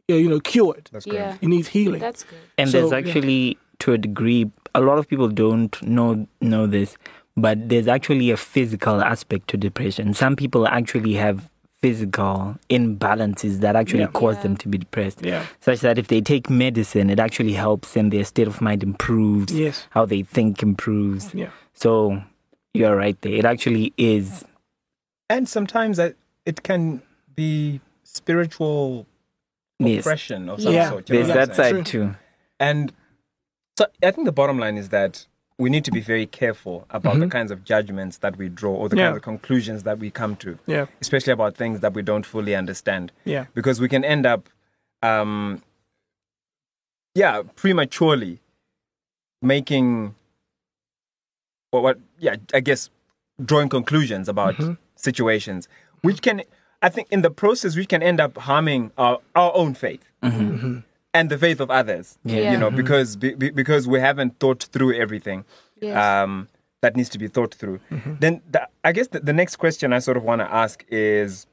S5: uh, you know, cured.
S3: That's great.
S4: Yeah.
S5: It needs healing.
S4: That's good.
S2: And
S5: So,
S2: there's
S5: yeah.
S2: actually, to a degree, a lot of people don't know know this, but there's actually a physical aspect to depression. Some people actually have physical imbalances that actually
S5: Yeah.
S2: cause
S4: Yeah.
S2: them to be depressed.
S5: Yeah.
S2: Such that if they take medicine, it actually helps and their state of mind improves.
S5: Yes.
S2: How they think improves.
S5: Yeah.
S2: So you're right there. It actually is.
S3: And sometimes it can be spiritual
S2: Yes.
S3: oppression of some
S5: Yeah.
S3: sort.
S2: There's that side too.
S3: And so I think the bottom line is that we need to be very careful about the kinds of judgments that we draw or the
S5: Mm-hmm. Yeah.
S3: kinds of conclusions that we come to,
S5: Yeah.
S3: especially about things that we don't fully understand.
S5: Yeah.
S3: Because we can end up, um, yeah, prematurely making, what, what, yeah, I guess, drawing conclusions about
S5: Mm-hmm.
S3: situations, which can, I think, in the process, we can end up harming our, our own faith
S5: Mm-hmm.
S3: And the faith of others.
S2: Yeah.
S3: You know, because be, be- because we haven't thought through everything
S4: Yes.
S3: um, that needs to be thought through. Then the, I guess the, the next question I sort of want to ask is,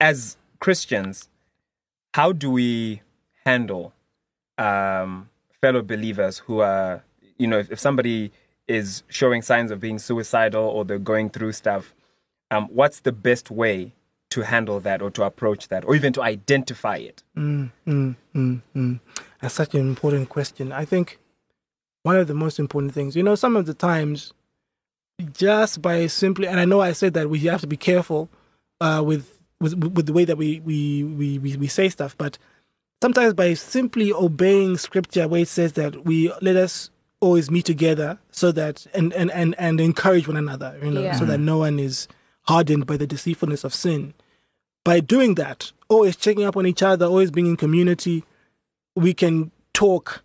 S3: as Christians, how do we handle um, fellow believers who are, you know, if, if somebody is showing signs of being suicidal or they're going through stuff, um, what's the best way to handle that or to approach that or even to identify it?
S5: Mm, mm, mm, mm. That's such an important question. I think one of the most important things, you know, some of the times, just by simply, and I know I said that we have to be careful uh, with, with with the way that we we, we, we we say stuff, but sometimes by simply obeying scripture, where it says that we let us always meet together, so that and and and, and encourage one another, you know,
S4: Yeah.
S5: so that no one is hardened by the deceitfulness of sin by doing that, always checking up on each other, always being in community, we can talk.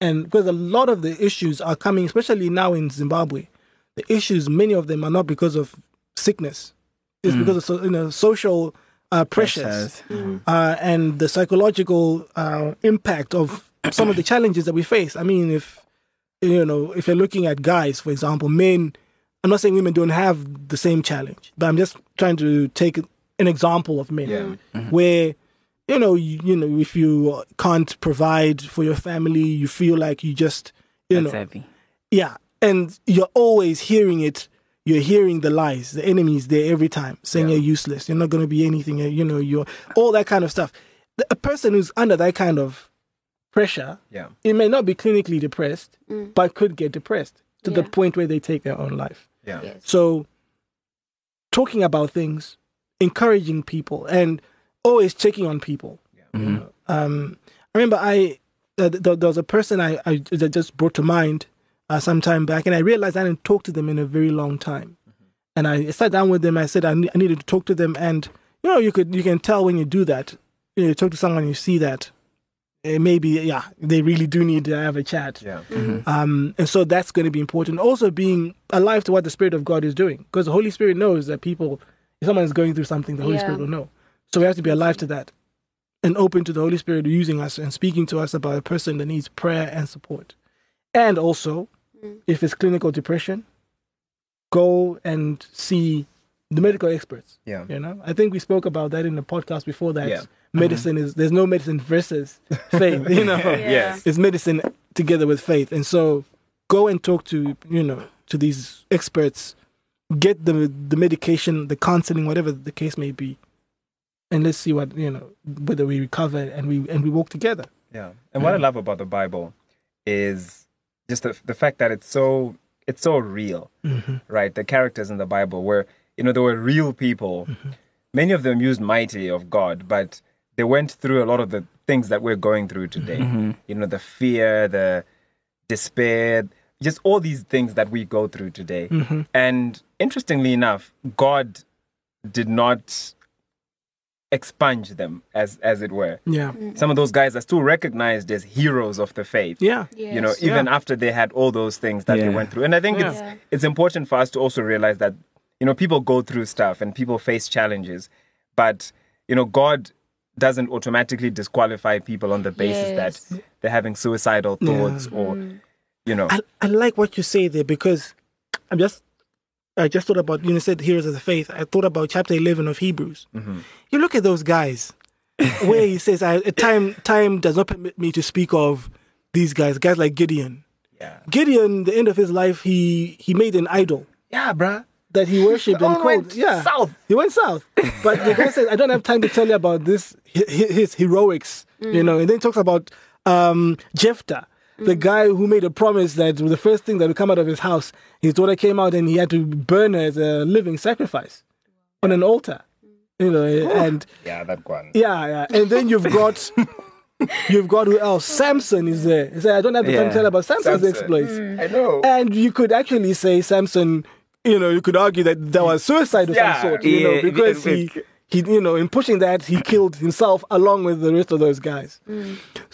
S5: And because a lot of the issues are coming, especially now in Zimbabwe, the issues, many of them are not because of sickness. It's because of you know, social uh, pressures uh, and the psychological uh, impact of some of the challenges that we face. I mean, if you know, if you're looking at guys, for example, men. I'm not saying women don't have the same challenge, but I'm just trying to take an example of men
S3: Yeah. Mm-hmm.
S5: where you know you, you know if you can't provide for your family, you feel like you just you
S2: That's
S5: know
S2: heavy.
S5: yeah, and you're always hearing it. You're hearing the lies. The enemy is there every time, saying
S3: Yeah.
S5: you're useless. You're not going to be anything. You know, you're all that kind of stuff. A person who's under that kind of pressure,
S3: Yeah.
S5: it may not be clinically depressed, mm. but could get depressed to the point where they take their own life.
S3: Yeah.
S4: Yes.
S5: So, talking about things, encouraging people, and always checking on people. you know. Um, I remember I uh, th- there was a person I, I that just brought to mind uh, some time back, and I realized I didn't talk to them in a very long time. And I sat down with them. I said I, ne- I needed to talk to them, and you know, you could you can tell when you do that. You, know, you talk to someone, you see that uh, maybe yeah, they really do need to have a chat.
S3: Yeah.
S5: Um, and so that's going to be important. Also, being alive to what the Spirit of God is doing, because the Holy Spirit knows that people, if someone is going through something, the Holy
S4: Yeah.
S5: Spirit will know. So we have to be alive to that and open to the Holy Spirit using us and speaking to us about a person that needs prayer and support. And also, mm. if it's clinical depression, go and see the medical experts.
S3: Yeah.
S5: You know, I think we spoke about that in the podcast before that
S3: Yeah.
S5: medicine is there's no medicine versus *laughs* faith. You know, *laughs*
S3: Yes.
S5: it's medicine together with faith. And so go and talk to, you know, to these experts, get the the medication, the counseling, whatever the case may be. And let's see what, you know, whether we recover and we and we walk together.
S3: Yeah. And what I love about the Bible is just the, the fact that it's so it's so real, mm-hmm. right? The characters in the Bible were, you know, they were real people. Mm-hmm. Many of them used mighty of God, but they went through a lot of the things that we're going through today. Mm-hmm. You know, the fear, the despair, just all these things that we go through today.
S5: Mm-hmm.
S3: And interestingly enough, God did not expunge them, as as it were.
S5: Yeah.
S3: Some of those guys are still recognized as heroes of the faith.
S5: Yeah.
S3: You know, even
S5: Yeah.
S3: after they had all those things that they went through. And I think it's
S4: Yeah.
S3: it's important for us to also realize that, you know, people go through stuff and people face challenges, but you know, God doesn't automatically disqualify people on the basis
S4: Yes.
S3: that they're having suicidal thoughts or you know
S5: I, I like what you say there because I'm just I just thought about you know said heroes of the faith. I thought about chapter eleven of Hebrews. You look at those guys *laughs* where he says, "I time time does not permit me to speak of these guys." Guys like Gideon.
S3: Yeah.
S5: Gideon, the end of his life, he he made an idol
S3: Yeah, bruh.
S5: that he worshipped *laughs* and
S3: all
S5: called.
S3: went
S5: Yeah,
S3: south.
S5: He went south. But the guy says, "I don't have time to tell you about this hi- hi- his heroics." You know, and then he talks about um, Jephthah, the guy who made a promise that the first thing that would come out of his house, his daughter came out and he had to burn her as a living sacrifice on an altar. You know, and
S3: Yeah, that one.
S5: yeah, yeah. And then you've got *laughs* you've got who else? Samson is there. He said, I don't have the time
S2: Yeah.
S5: to tell about Samson's
S3: Samson.
S5: exploits. Mm.
S3: I know.
S5: And you could actually say Samson, you know, you could argue that there was suicide of
S3: Yeah.
S5: some sort, you know, because he,
S2: it-
S5: he, you know, in pushing that, he killed himself along with the rest of those guys.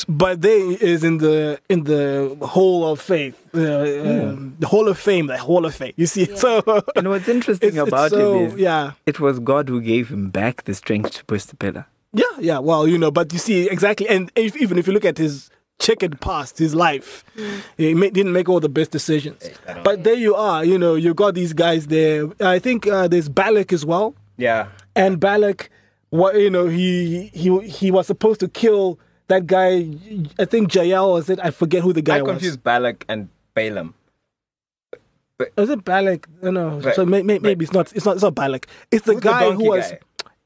S5: But they is in the in the hall of faith, uh, um, the hall of fame, the hall of faith. You see, *laughs* so
S2: And what's interesting
S5: it's, it's
S2: about
S5: so,
S2: it is
S5: yeah.
S2: it was God who gave him back the strength to push the pillar.
S5: Yeah, yeah. Well, you know, but you see exactly, and if, even if you look at his checkered past, his life, he ma- didn't make all the best decisions. But there you are. You know, you got these guys there. I think uh, there's Balak as well,
S3: Yeah.
S5: and Balak, what you know, he he he was supposed to kill that guy. I think Jael was it? I forget who the guy
S3: I
S5: was.
S3: I confused Balak and Balaam.
S5: Was it Balak? No, no.
S3: Right.
S5: So may, may, maybe it's not. It's not. It's not Balak. It's the
S3: Who's the
S5: guy who was.
S3: guy?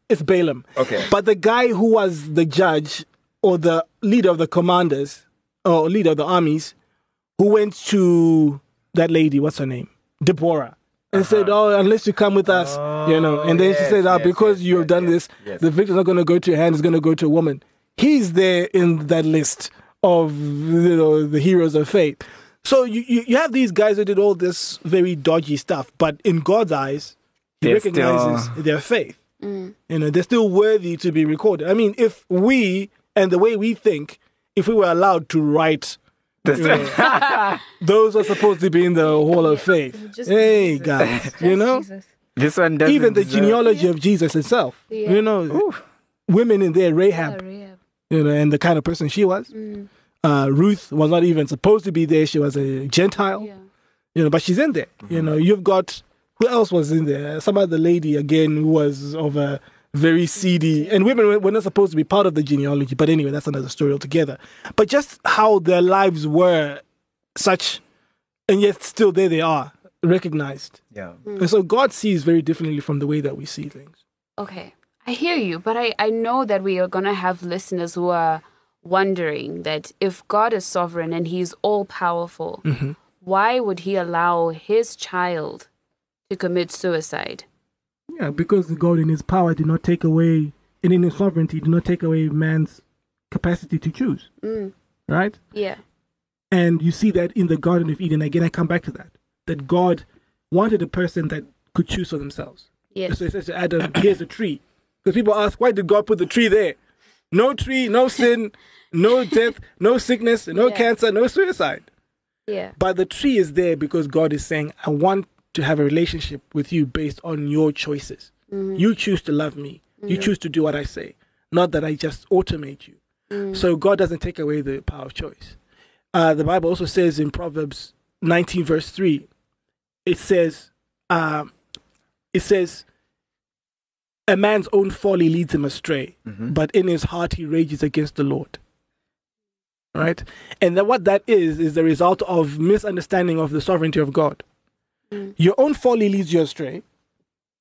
S5: It's Balaam.
S3: Okay.
S5: But the guy who was the judge or the leader of the commanders or leader of the armies, who went to that lady, what's her name, Deborah, and said, uh-huh. "Oh, unless you come with us, you know." And then she oh, ah,
S3: yes,
S5: said, "Oh,
S3: yes,
S5: because
S3: yes,
S5: you have
S3: yes,
S5: done
S3: yes,
S5: this,
S3: yes.
S5: the victor's not going to go to your hand; it's going to go to a woman." He's there in that list of you know the heroes of faith. So you, you, you have these guys who did all this very dodgy stuff, but in God's eyes, He
S2: They're
S5: recognizes
S2: still-
S5: their faith. Mm. You know, they're still worthy to be recorded. I mean, if we and the way we think, if we were allowed to write, you know, *laughs* those are supposed to be in the Hall of Faith.
S4: Just
S5: hey,
S4: Jesus.
S5: guys, you know,
S4: Jesus.
S2: This one doesn't
S5: even the
S2: deserve-
S5: genealogy of Jesus itself.
S4: Yeah.
S5: You know, women in there, Rahab,
S4: Yeah, Rahab.
S5: you know, and the kind of person she was.
S4: Mm.
S5: Uh, Ruth was not even supposed to be there. She was a Gentile.
S4: Yeah.
S5: you know, but she's in there. You know, you've got who else was in there? Some other lady again who was of a very seedy, and women were- were not supposed to be part of the genealogy. But anyway, that's another story altogether. But just how their lives were such, and yet still there they are, recognized.
S3: Yeah.
S5: And so God sees very differently from the way that we see things.
S4: Okay, I hear you, but I, I know that we are going to have listeners who are wondering that if God is sovereign and he's all powerful,
S5: Mm-hmm.
S4: why would he allow his child to commit suicide?
S5: Yeah, because God in His power did not take away, and in His sovereignty did not take away man's capacity to choose.
S4: Mm.
S5: Right.
S4: Yeah.
S5: And you see that in the Garden of Eden. Again, I come back to that. That God wanted a person that could choose for themselves.
S4: Yes.
S5: So he says to Adam, here's a tree. Because people ask, why did God put the tree there? No tree, no *laughs* sin, no death, no sickness, no
S4: Yeah.
S5: cancer, no suicide.
S4: Yeah.
S5: But the tree is there because God is saying, I want to have a relationship with you based on your choices. You choose to love me. You choose to do what I say, not that I just automate you. So God doesn't take away the power of choice. Uh, the Bible also says in Proverbs 19, verse 3, it says, um, it says, a man's own folly leads him astray, but in his heart he rages against the Lord. Right? And then what that is, is the result of misunderstanding of the sovereignty of God. Your own folly leads you astray,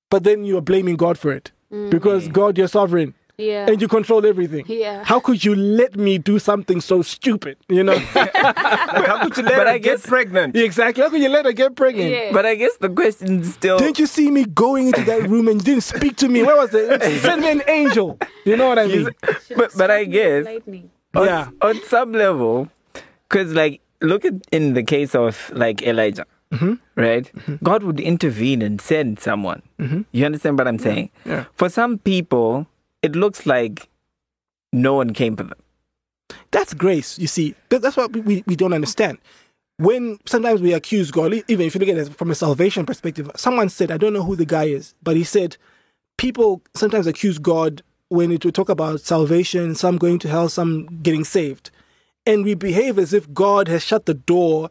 S5: but then you are blaming God for it because God, you're sovereign
S4: Yeah.
S5: and you control everything.
S4: Yeah.
S5: How could you let me do something so stupid? You know? *laughs*
S3: Like, how could you let
S2: But
S3: her
S2: I
S3: get
S2: guess-
S3: pregnant?
S5: exactly. How could you let her get pregnant?
S4: Yeah.
S2: But I guess the question is still
S5: Didn't you see me going into that room and you didn't speak to me? Where was it? *laughs* Send me an angel. You know what I mean? *laughs*
S2: but, but I guess
S4: Lightning.
S2: on,
S5: Yeah.
S2: on some level, because like look at in the case of like Elijah,
S5: Mm-hmm.
S2: right? God would intervene and send someone. You understand what I'm saying?
S5: Yeah.
S2: For some people, it looks like no one came for them.
S5: That's grace, you see. That's what we, we, we don't understand. When sometimes we accuse God, even if you look at it from a salvation perspective, someone said, I don't know who the guy is, but he said, people sometimes accuse God when it would talk about salvation, some going to hell, some getting saved. And we behave as if God has shut the door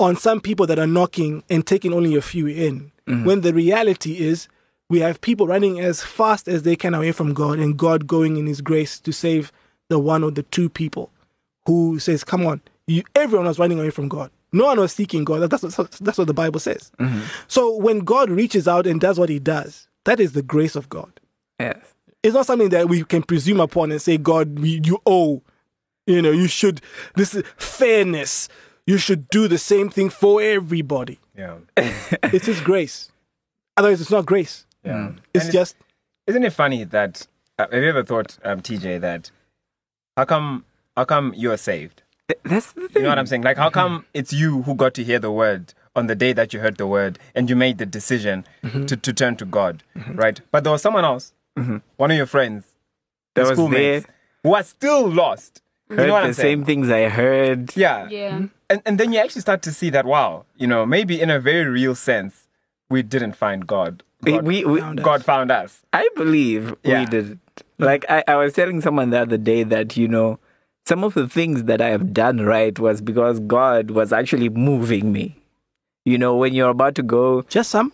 S5: on some people that are knocking and taking only a few in. Mm-hmm. When the reality is, we have people running as fast as they can away from God, and God going in His grace to save the one or the two people who says, "Come on!" You, everyone was running away from God. No one was seeking God. That's what, that's what the Bible says. Mm-hmm. So when God reaches out and does what He does, that is the grace of God.
S2: Yes.
S5: It's not something that we can presume upon and say, "God, we, you owe." You know, you should. This is fairness. You should do the same thing for everybody.
S3: Yeah. *laughs*
S5: It's His grace. Otherwise, it's not grace.
S3: Yeah.
S5: It's
S3: And
S5: just
S3: Isn't it funny that uh, have you ever thought, um, TJ, that how come how come you are saved?
S2: Th- That's the thing.
S3: You know what I'm saying? Like how come *laughs* it's you who got to hear the word on the day that you heard the word and you made the decision to, to turn to God, right? But there was someone else, one of your friends,
S2: That was
S3: schoolmates,
S2: there.
S3: who was still lost.
S2: Heard
S3: you know
S2: the same things I heard.
S3: Yeah.
S4: Yeah.
S3: And and then you actually start to see that wow, you know, maybe in a very real sense, we didn't find God.
S2: We,
S3: God,
S2: we, we,
S5: Found us.
S3: God found us.
S2: I believe
S3: Yeah.
S2: we did. Like I, I was telling someone the other day that you know some of the things that I have done right was because God was actually moving me. You know, when you're about to go,
S5: just some.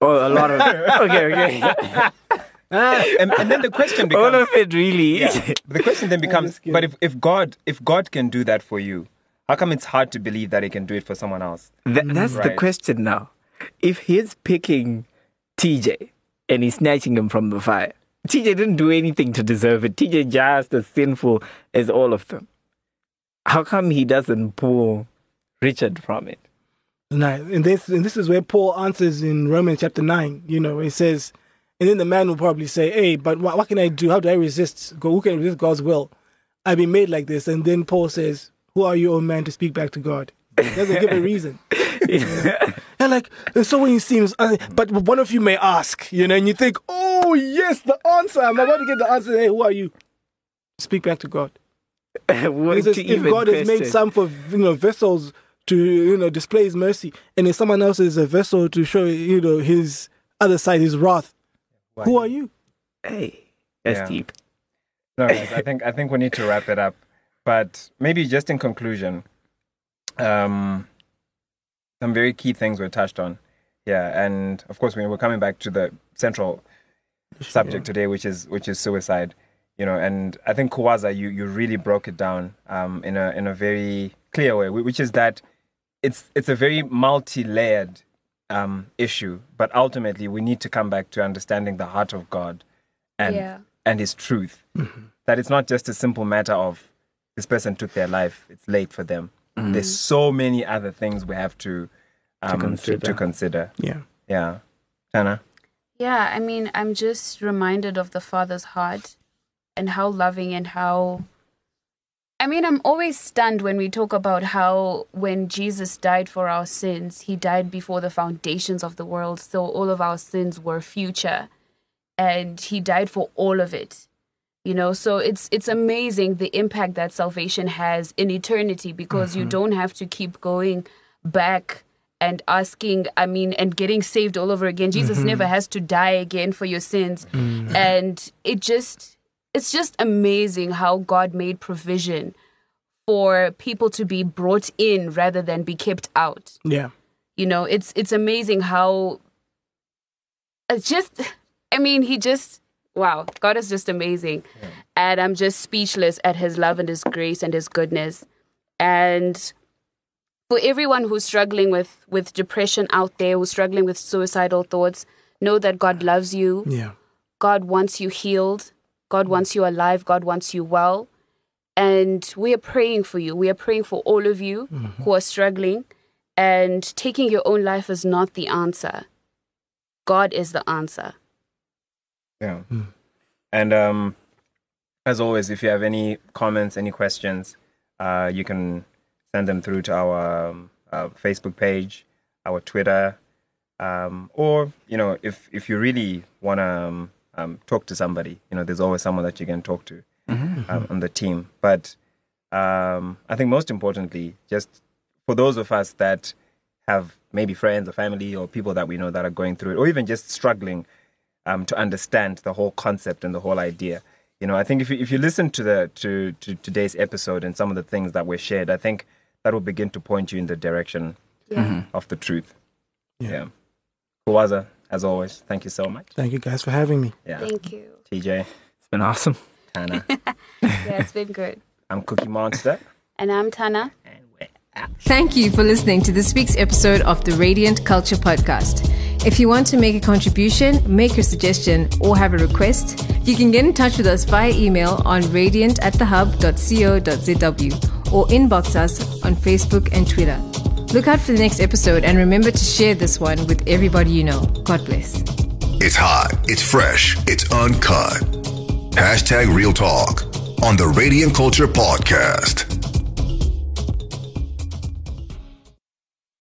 S2: oh, a lot of *laughs* okay, okay, *laughs* Ah,
S3: and, and then the question becomes *laughs*
S2: all of it really.
S3: Yeah. the question then *laughs* becomes but if, if god if god can do that for you how come it's hard to believe that he can do it for someone else
S2: Th- that's the
S3: mm-hmm.
S2: question now. If he's picking TJ and he's snatching him from the fire, TJ didn't do anything to deserve it. TJ just as sinful as all of them. How come he doesn't pull Richard from it?
S5: No, and this and this is where Paul answers in Romans chapter nine. You know, it says, and then the man will probably say, "Hey, but what, what can I do? How do I resist? Go, who can resist God's will? I've been made like this." And then Paul says, "Who are you, old man, to speak back to God?" He doesn't give a *laughs* reason. And like, and so when he seems, uh, but one of you may ask, you know, and you think, "Oh yes, the answer. I'm about to get the answer." Hey, who are you? Speak back to God. *laughs*
S2: What
S5: says, if God has made some for you know vessels to you know display His mercy, and if someone else is a vessel to show you know His other side, His wrath, who are you?
S2: Hey, that's
S3: Yeah.
S2: deep.
S3: no guys, i *laughs* think i think we need to wrap it up but maybe just in conclusion um some very key things were touched on yeah and of course we- we're coming back to the central subject today which is which is suicide you know and i think Kawaza, you you really broke it down um in a in a very clear way which is that it's it's a very multi-layered um issue but ultimately we need to come back to understanding the heart of god and
S4: Yeah.
S3: and his truth. That it's not just a simple matter of this person took their life it's late for them. There's so many other things we have to um to,
S2: consider.
S3: to consider.
S5: Yeah,
S3: yeah. Tana?
S4: Yeah, I mean, I'm just reminded of the Father's heart and how loving and how. I mean, I'm always stunned when we talk about how when Jesus died for our sins, he died before the foundations of the world. So all of our sins were future. And he died for all of it. You know, so it's it's amazing the impact that salvation has in eternity because you mm-hmm. don't have to keep going back and asking, I mean, and getting saved all over again. Jesus mm-hmm. never has to die again for your sins. Mm-hmm. And it just, it's just amazing how God made provision for people to be brought in rather than be kept out.
S5: yeah,
S4: You know, it's, it's amazing how it's just, I mean, he just, wow, God is just amazing. And I'm just speechless at his love and his grace and his goodness. And for everyone who's struggling with with depression out there who's struggling with suicidal thoughts know that god loves you
S5: yeah.
S4: god wants you healed god wants you alive god wants you well. And we are praying for you. We are praying for all of you who are struggling. And taking your own life is not the answer. God is the answer.
S3: Yeah. And um, as always, if you have any comments, any questions, uh, you can send them through to our um, uh, Facebook page, our Twitter, um, or you know, if if you really want to um, talk to somebody, you know, there's always someone that you can talk to um, on the team. But um, I think most importantly, just for those of us that have maybe friends or family or people that we know that are going through it, or even just struggling um, to understand the whole concept and the whole idea. You know, I think if you, if you listen to the to, to today's episode and some of the things that were shared, I think that will begin to point you in the direction
S4: Yeah.
S3: of the truth.
S5: Yeah.
S3: Yeah. Kuwaza, as always, thank you so much.
S5: Thank you guys for having me.
S3: Yeah.
S4: Thank you.
S3: TJ,
S2: It's been awesome.
S3: Tana, *laughs*
S4: Yeah, it's been good.
S3: I'm Cookie Monster.
S4: And I'm Tana.
S3: And we're out.
S6: Thank you for listening to this week's episode of the Radiant Culture Podcast. If you want to make a contribution, make a suggestion, or have a request, you can get in touch with us via email on radiant at thehub.co.zw or inbox us on Facebook and Twitter. Look out for the next episode and remember to share this one with everybody you know. God bless.
S1: It's hot, it's fresh, it's uncut. Hashtag Real Talk on the Radiant Culture Podcast.